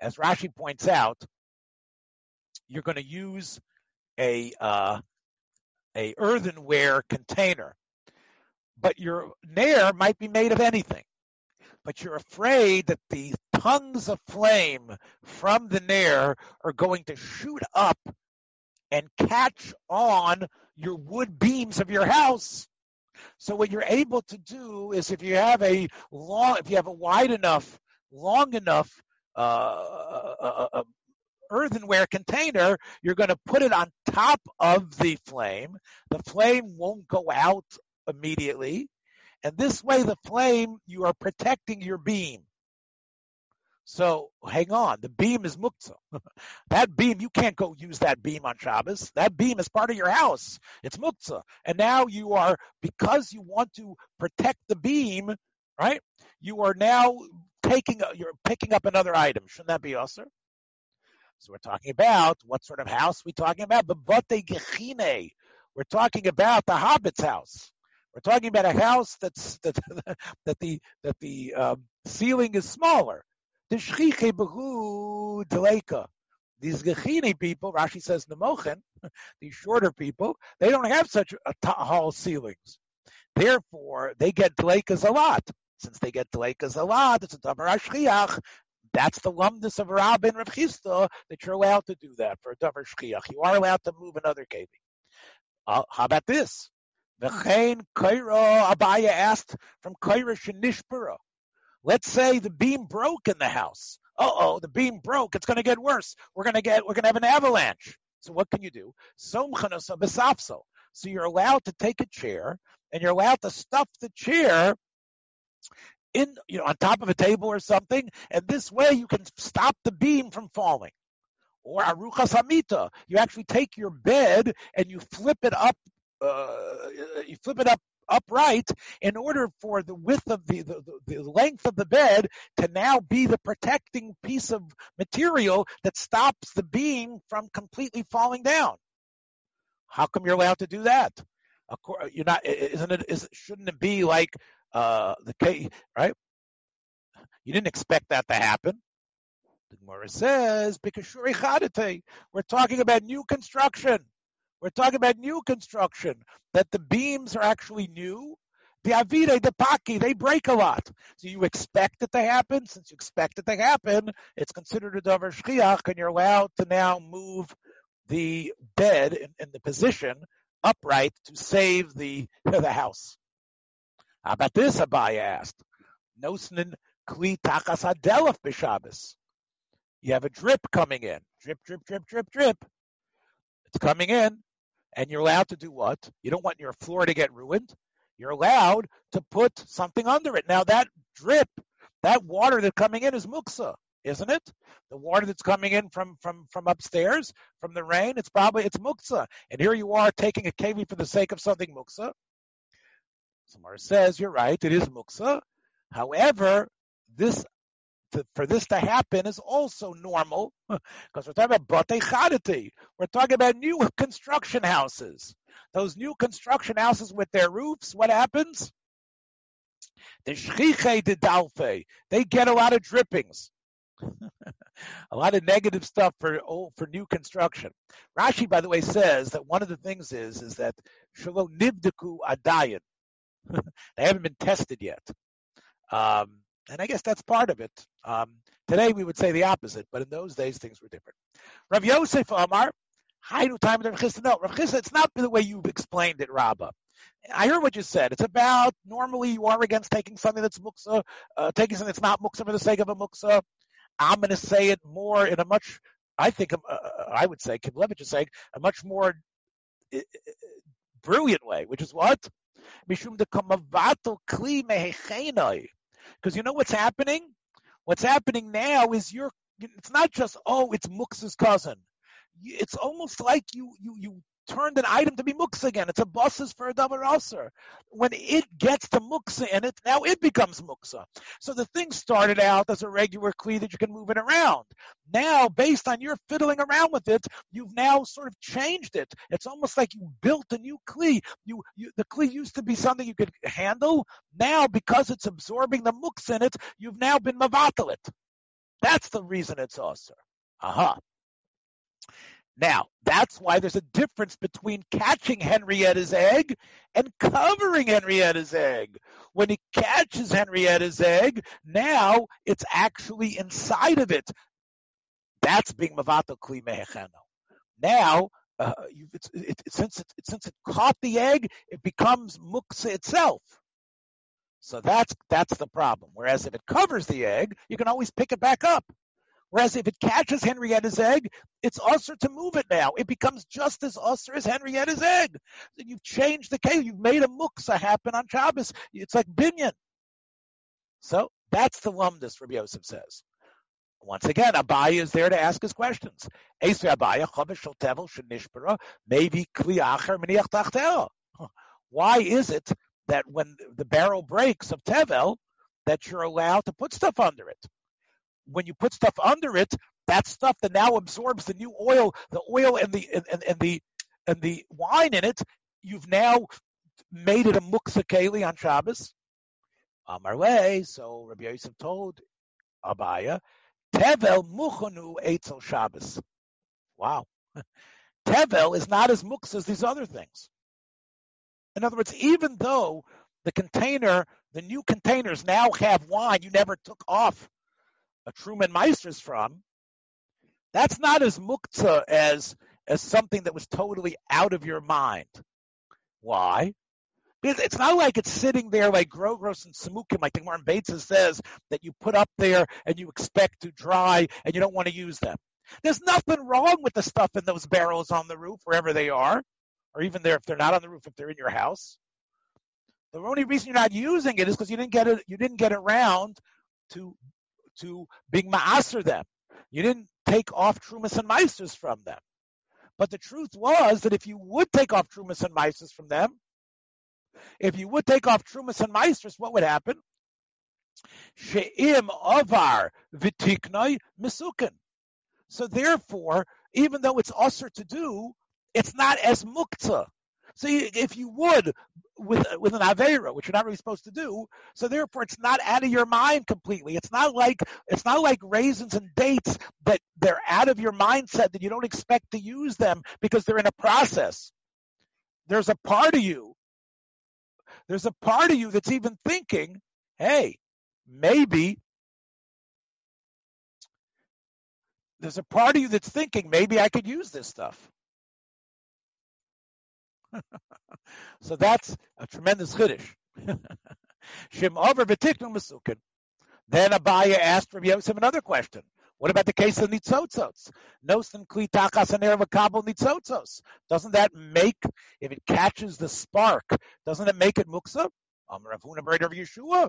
as Rashi points out, you're going to use a uh, a earthenware container, but your nair might be made of anything. But you're afraid that the tongues of flame from the nair are going to shoot up and catch on your wood beams of your house. So what you're able to do is if you have a long, if you have a wide enough, long enough uh, uh, uh, earthenware container, you're going to put it on top of the flame. The flame won't go out immediately. And this way, the flame, you are protecting your beam. So hang on, the beam is muktzah. *laughs* that beam, you can't go use that beam on Shabbos. That beam is part of your house. It's muktzah. And now you are, because you want to protect the beam, right? You are now taking, you're picking up another item. Shouldn't that be usher? So we're talking about what sort of house we talking about? The Gechine. We're talking about the Hobbit's house. We're talking about a house that's *laughs* that that the that the um, ceiling is smaller. The Shchiche Behu Deleka. These Gechine people, Rashi says Nemochen, *laughs* these shorter people, they don't have such tall ceilings. Therefore, they get Delekas a lot. Since they get Delekas a lot, it's a Davar Ashchiach, that's the lumdus of Rab and Rav Chisda that you're allowed to do that for a davar shchiach. You are allowed to move another keli. Uh, how about this? V'chein kaira Abaya asked from kaira shenishpura. Let's say the beam broke in the house. Uh oh, the beam broke. It's going to get worse. We're going to get. We're going to have an avalanche. So what can you do? So you're allowed to take a chair and you're allowed to stuff the chair in, you know, on top of a table or something, and this way you can stop the beam from falling. Or arucha samita, you actually take your bed and you flip it up, uh, you flip it up upright in order for the width of the, the, the, length of the bed to now be the protecting piece of material that stops the beam from completely falling down. How come you're allowed to do that? You're not, isn't it, is, shouldn't it be like uh, the case, right? You didn't expect that to happen. The Gemara says, because we're talking about new construction. We're talking about new construction, that the beams are actually new. The avide, the paki, they break a lot. So you expect it to happen. Since you expect it to happen, it's considered a davar shchiach, and you're allowed to now move the bed in, in the position upright to save the *laughs* the house. How about this? Abai asked. Nosnin kli takas hadelaf b'Shabbos. You have a drip coming in. Drip, drip, drip, drip, drip. It's coming in. And you're allowed to do what? You don't want your floor to get ruined. You're allowed to put something under it. Now that drip, that water that's coming in is muksa, isn't it? The water that's coming in from from from upstairs, from the rain, it's probably it's muksa. And here you are taking a kavi for the sake of something muksa. Samar says, you're right, it is muksa. However, this to, for this to happen is also normal *laughs* because we're talking about chadati. We're talking about new construction houses. Those new construction houses with their roofs, what happens? The shchiche de dalfe, they get a lot of drippings. *laughs* a lot of negative stuff for oh, for new construction. Rashi, by the way, says that one of the things is is that shalom nivdeku adayin. *laughs* they haven't been tested yet. Um, and I guess that's part of it. Um, today we would say the opposite, but in those days things were different. Rav Yosef Amar, Hainu time Rav Chisda. No, Rav Chisda, it's not the way you've explained it, Rabbah. I heard what you said. It's about normally you are against taking something that's muksa, uh, taking something that's not muksa for the sake of a muksa. I'm going to say it more in a much, I think, uh, uh I would say, Kivelevitz is saying, a much more uh, brilliant way, which is what? Mishum de kamavato kli mehechenoi. Because you know what's happening? What's happening now is you're, it's not just, oh, it's Mux's cousin. it's almost like you you you turned an item to be muksa again. It's a bosses for a double ulcer. When it gets to muksa in it, now it becomes muksa. So the thing started out as a regular kli that you can move it around. Now, based on your fiddling around with it, you've now sort of changed it. It's almost like you built a new kli. You, you the kli used to be something you could handle. Now, because it's absorbing the muksa in it, you've now been mavatalit. That's the reason it's ulcer. Aha. Uh-huh. Now, that's why there's a difference between catching Henrietta's egg and covering Henrietta's egg. When he catches Henrietta's egg, now it's actually inside of it. That's being Mavato Kli Mehecheno. Now, uh, it's, it, since, it, since it caught the egg, it becomes muksa itself. So that's that's the problem. Whereas if it covers the egg, you can always pick it back up. Whereas if it catches Henrietta's egg, it's usher to move it now. It becomes just as usher as Henrietta's egg. You've changed the case. You've made a muksa happen on Shabbos. It's like binyan. So that's the lumdus, Rabbi Yosef says. Once again, Abaye is there to ask his questions. Why is it that when the barrel breaks of tevel, that you're allowed to put stuff under it? When you put stuff under it, that stuff that now absorbs the new oil, the oil and the and, and the and the wine in it, you've now made it a muksa keli on Shabbos. Way, so Rabbi Yosef told Abaya, Tevel muchanu eitzel Shabbos. Wow. *laughs* Tevel is not as muksa as these other things. In other words, even though the container, the new containers now have wine you never took off a Truman Meisters from, that's not as mukta as as something that was totally out of your mind. Why? Because it's not like it's sitting there like Grogros and Samukim, like Martin Bates says, that you put up there and you expect to dry and you don't want to use them. There's nothing wrong with the stuff in those barrels on the roof, wherever they are, or even there if they're not on the roof, if they're in your house. The only reason you're not using it is because you didn't get it, you didn't get around to to being ma'aser them. You didn't take off trumas and meisters from them. But the truth was that if you would take off trumas and meisters from them, if you would take off trumas and meisters, what would happen? She'im avar v'tiknoi misukin. So therefore, even though it's usher to do, it's not as mukta. So if you would with with an avera, which you're not really supposed to do, so therefore it's not out of your mind completely. It's not like it's not like raisins and dates that they're out of your mindset that you don't expect to use them because they're in a process. There's a part of you. There's a part of you that's even thinking, hey, maybe there's a part of you that's thinking maybe I could use this stuff. *laughs* so that's a tremendous chiddush. *laughs* Shim over v'tiknu. Then Abaya asked Rabbi Yosef another question. What about the case of nitzotzos? Nosen kli takas kabel nitzotzos. Doesn't that make, if it catches the spark, doesn't it make it muksa? Um, Rav Huna of Yeshua.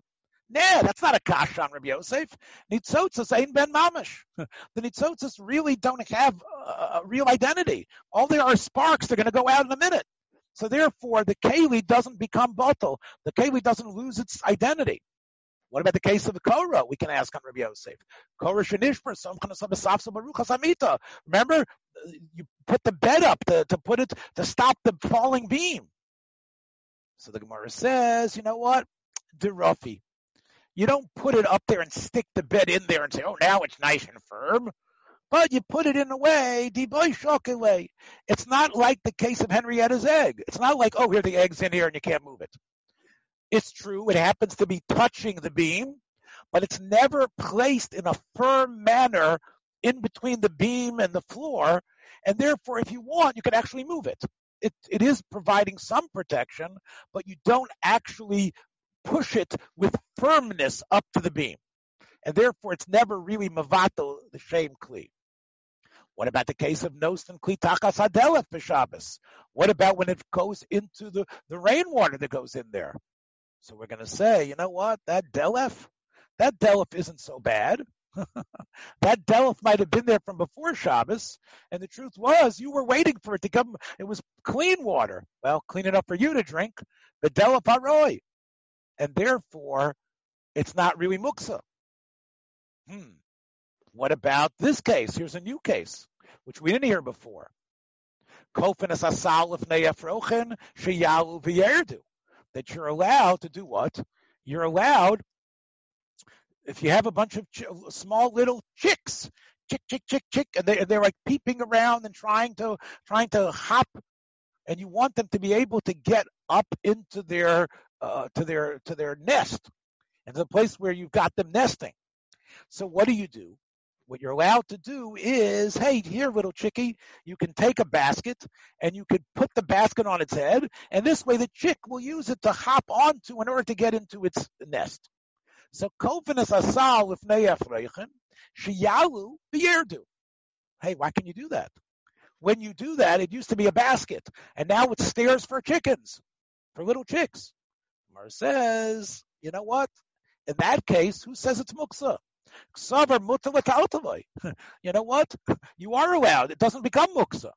Nah, that's not a kash on Rabbi Yosef. Nitzotzos ain't ben mamish. *laughs* The nitzotzos really don't have a real identity. All they are sparks. They're going to go out in a minute. So therefore, the keli doesn't become batal. The keli doesn't lose its identity. What about the case of the Korah? We can ask on Rabbi Yosef. Korah shenishper samita. Remember, you put the bed up to, to put it to stop the falling beam. So the Gemara says, you know what? Derafi. You don't put it up there and stick the bed in there and say, oh, now it's nice and firm but you put it in a way, way. It's not like the case of Henrietta's egg. It's not like, oh, here the egg's in here and you can't move it. It's true, it happens to be touching the beam, but it's never placed in a firm manner in between the beam and the floor, and therefore, if you want, you can actually move it. It, it is providing some protection, but you don't actually push it with firmness up to the beam. And therefore, it's never really mavato, the shame kli. What about the case of Nos and Klitakas Adelef B'Shabbos? What about when it goes into the, the rainwater that goes in there? So we're going to say, you know what? That Delef, that Delef isn't so bad. *laughs* that delf might have been there from before Shabbos, and the truth was you were waiting for it to come. It was clean water. Well, clean enough for you to drink, the delf haroy, and therefore it's not really muksa. Hmm. What about this case? Here's a new case, which we didn't hear before. That you're allowed to do what? You're allowed if you have a bunch of ch- small little chicks, chick, chick, chick, chick, and they, they're like peeping around and trying to trying to hop, and you want them to be able to get up into their uh, to their to their nest, and the place where you've got them nesting. So what do you do? What you're allowed to do is, hey, here, little chickie, you can take a basket and you could put the basket on its head, and this way the chick will use it to hop onto in order to get into its nest. So kofinas asal lifnei efreichin shiyalu b'yerdu. Hey, why can you do that? When you do that, it used to be a basket, and now it's stairs for chickens, for little chicks. Mar says, you know what? In that case, who says it's muksa? *laughs* You know what? *laughs* You are allowed. It doesn't become muksa.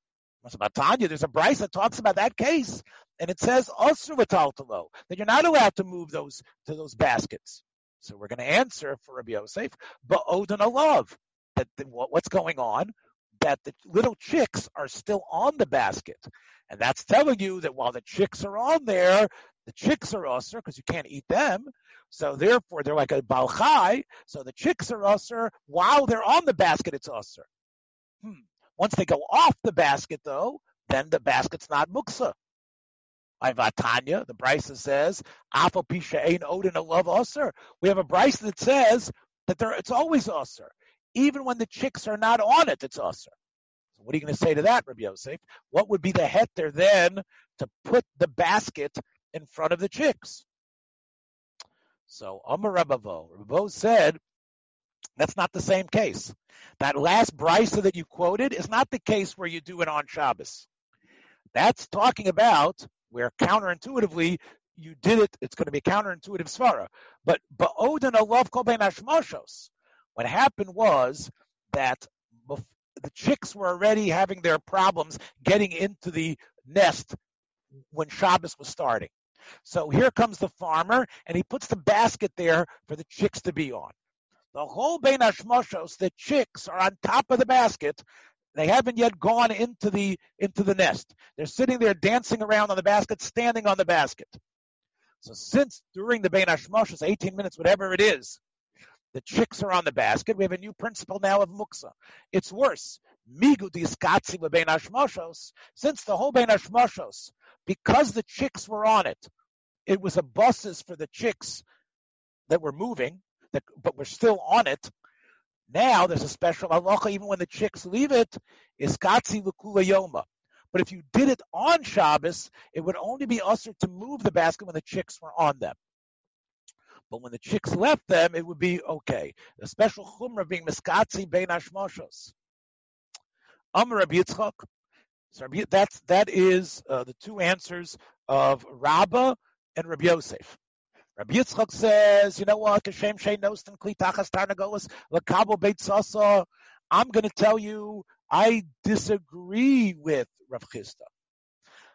Tanya, there's a Brisa that talks about that case, and it says that you're not allowed to move those to those baskets. So we're going to answer for Rabbi Yosef, but Odin love that the, what, what's going on, that the little chicks are still on the basket. And that's telling you that while the chicks are on there, the chicks are usher because you can't eat them. So therefore, they're like a balchai. So the chicks are usher while they're on the basket. It's usher. Hmm. Once they go off the basket, though, then the basket's not muksa. Ivatanya, the Brisa says, Afal Pisha Ein Odin a love usher. We have a Brisa that says that there it's always usher. Even when the chicks are not on it, it's usher. So what are you going to say to that, Rabbi Yosef? What would be the heter then to put the basket in front of the chicks? So Amar Rabavo, Rabavo said, that's not the same case. That last brisa that you quoted is not the case where you do it on Shabbos. That's talking about where counterintuitively you did it, it's going to be counterintuitive svara. But ba'odin alav kol ashmoshos. What happened was that the chicks were already having their problems getting into the nest when Shabbos was starting. So here comes the farmer, and he puts the basket there for the chicks to be on. The whole Bein Hashmoshos, the chicks are on top of the basket, they haven't yet gone into the into the nest. They're sitting there dancing around on the basket, standing on the basket. So since during the Bein Hashmoshes, 18 minutes, whatever it is, the chicks are on the basket, we have a new principle now of muksa. It's worse. Migu diskatsi bein hashmoshos, since the whole bein hashmoshos, because the chicks were on it, it was a buses for the chicks that were moving, that, but were still on it. Now there's a special halacha, even when the chicks leave it, katzi l'kula yoma. But if you did it on Shabbos, it would only be usher to move the basket when the chicks were on them. But when the chicks left them, it would be okay. The special chumrah being miskatzi bein hashmoshos. Amr Rabbi. So that's that is uh, the two answers of Rabbah and Rabbi Yosef. Rabbi Yitzchak says, you know what? Kashem Shei Nostan Klitachas Tarnagolas Lakabo Beit Sasa. I'm going to tell you, I disagree with Rav Chisda.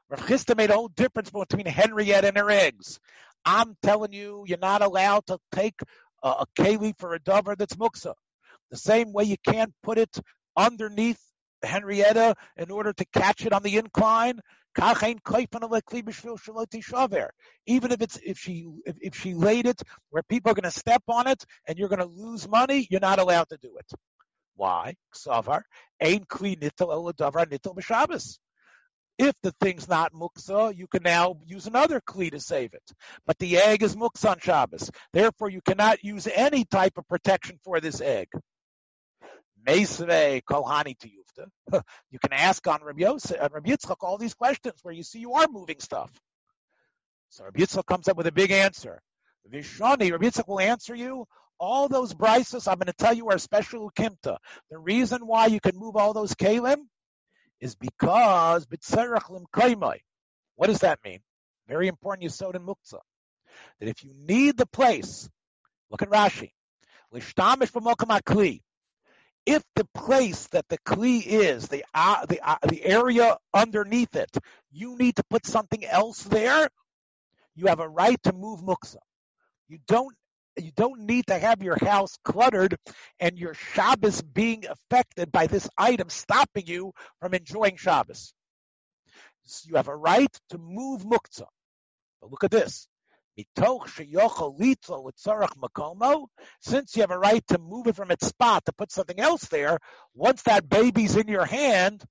Rav Chisda made a whole difference between Henrietta and her eggs. I'm telling you, you're not allowed to take a, a keli for a dover that's muksa. The same way you can't put it underneath Henrietta in order to catch it on the incline. Even if it's if she if, she laid it where people are going to step on it and you're going to lose money, you're not allowed to do it. Why? Ksavar ain't kli nitel davar nitel. If the thing's not muksa, you can now use another kli to save it. But the egg is muksa on Shabbos. Therefore, you cannot use any type of protection for this egg. Meisve kohani to yufta. *laughs* You can ask on Rabbi, Yosef, on Rabbi Yitzchak all these questions where you see you are moving stuff. So Rabbi Yitzchak comes up with a big answer. Vishani, Rabbi Yitzchak will answer you. All those brises I'm going to tell you are special ukimta. The reason why you can move all those kalim is because What does that mean? Very important yisod in muktzah. That if you need the place, look at Rashi. If the place that the kli is, the uh, the uh, the area underneath it, you need to put something else there, you have a right to move muksa. You don't you don't need to have your house cluttered and your Shabbos being affected by this item stopping you from enjoying Shabbos. So you have a right to move muktzah. But look at this. Since you have a right to move it from its spot to put something else there, once that baby's in your hand,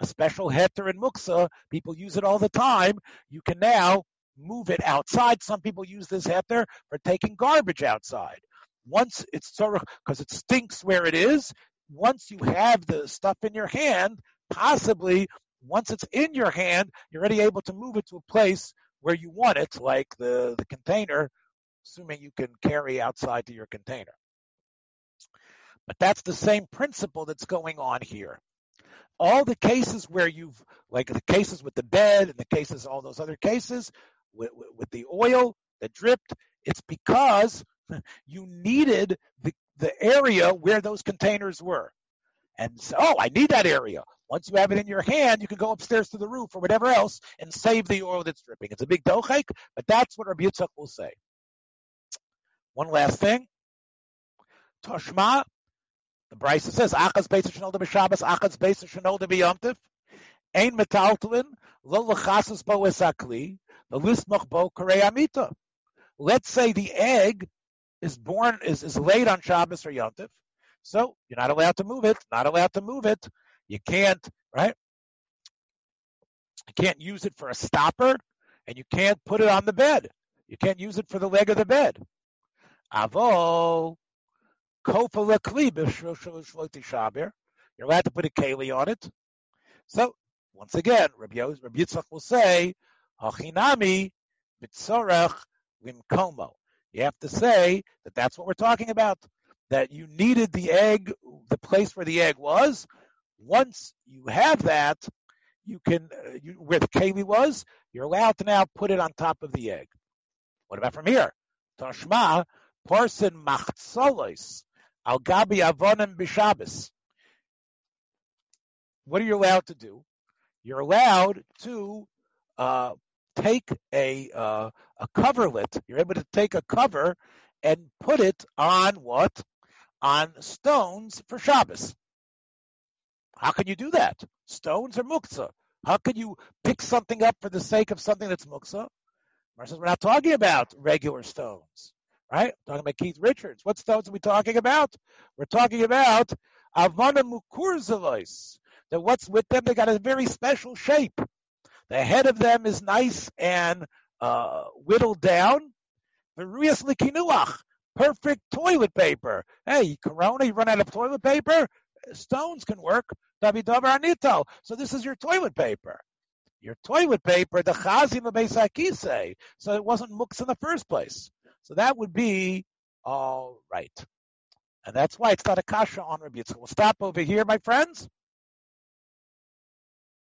a special heter in muksa, people use it all the time, you can now move it outside. Some people use this heter for taking garbage outside. Once it's sort of because it stinks where it is, once you have the stuff in your hand, possibly once it's in your hand, you're already able to move it to a place where you want it, like the, the container, assuming you can carry outside to your container. But that's the same principle that's going on here. All the cases where you've, like the cases with the bed and the cases, all those other cases with, with the oil that dripped, it's because *laughs* you needed the, the area where those containers were. And so, oh, I need that area. Once you have it in your hand, you can go upstairs to the roof or whatever else and save the oil that's dripping. It's a big dochek, but that's what Rabbi Yitzchak will say. One last thing. Toshma, the Brisa says, Achaz Beis Shanol B'Shabbos, Achaz Beis Shanol B'Yomtiv, Ein Metaltlin, Lo L'Chasas Bo Esakli, Let's say the egg is born, is, is laid on Shabbos or Yontif, so you're not allowed to move it, not allowed to move it. You can't, right? You can't use it for a stopper, and you can't put it on the bed. You can't use it for the leg of the bed. Avo, you're allowed to put a keli on it. So, once again, Rabbi, Rabbi Yitzchak will say, Hachinami b'tzorach limkomo. You have to say that that's what we're talking about, that you needed the egg, the place where the egg was, once you have that, you can, uh, you, where the keli was, you're allowed to now put it on top of the egg. What about from here? Tashma, parson machtzolos, al gabi avonim b'shabbos. What are you allowed to do? You're allowed to uh, take a uh, a coverlet. You're able to take a cover and put it on what? On stones for Shabbos. How can you do that? Stones are muktzah. How can you pick something up for the sake of something that's muktzah? Says we're not talking about regular stones, right? We're talking about Keith Richards. What stones are we talking about? We're talking about avana mukurzavos. That what's with them? They got a very special shape. The head of them is nice and uh, whittled down. Perfect toilet paper. Hey, Corona, you run out of toilet paper? Stones can work. So this is your toilet paper. Your toilet paper, the chazim say. So it wasn't muks in the first place. So that would be all right. And that's why it's not a kasha on Rabbi Yitzchak. We'll stop over here, my friends.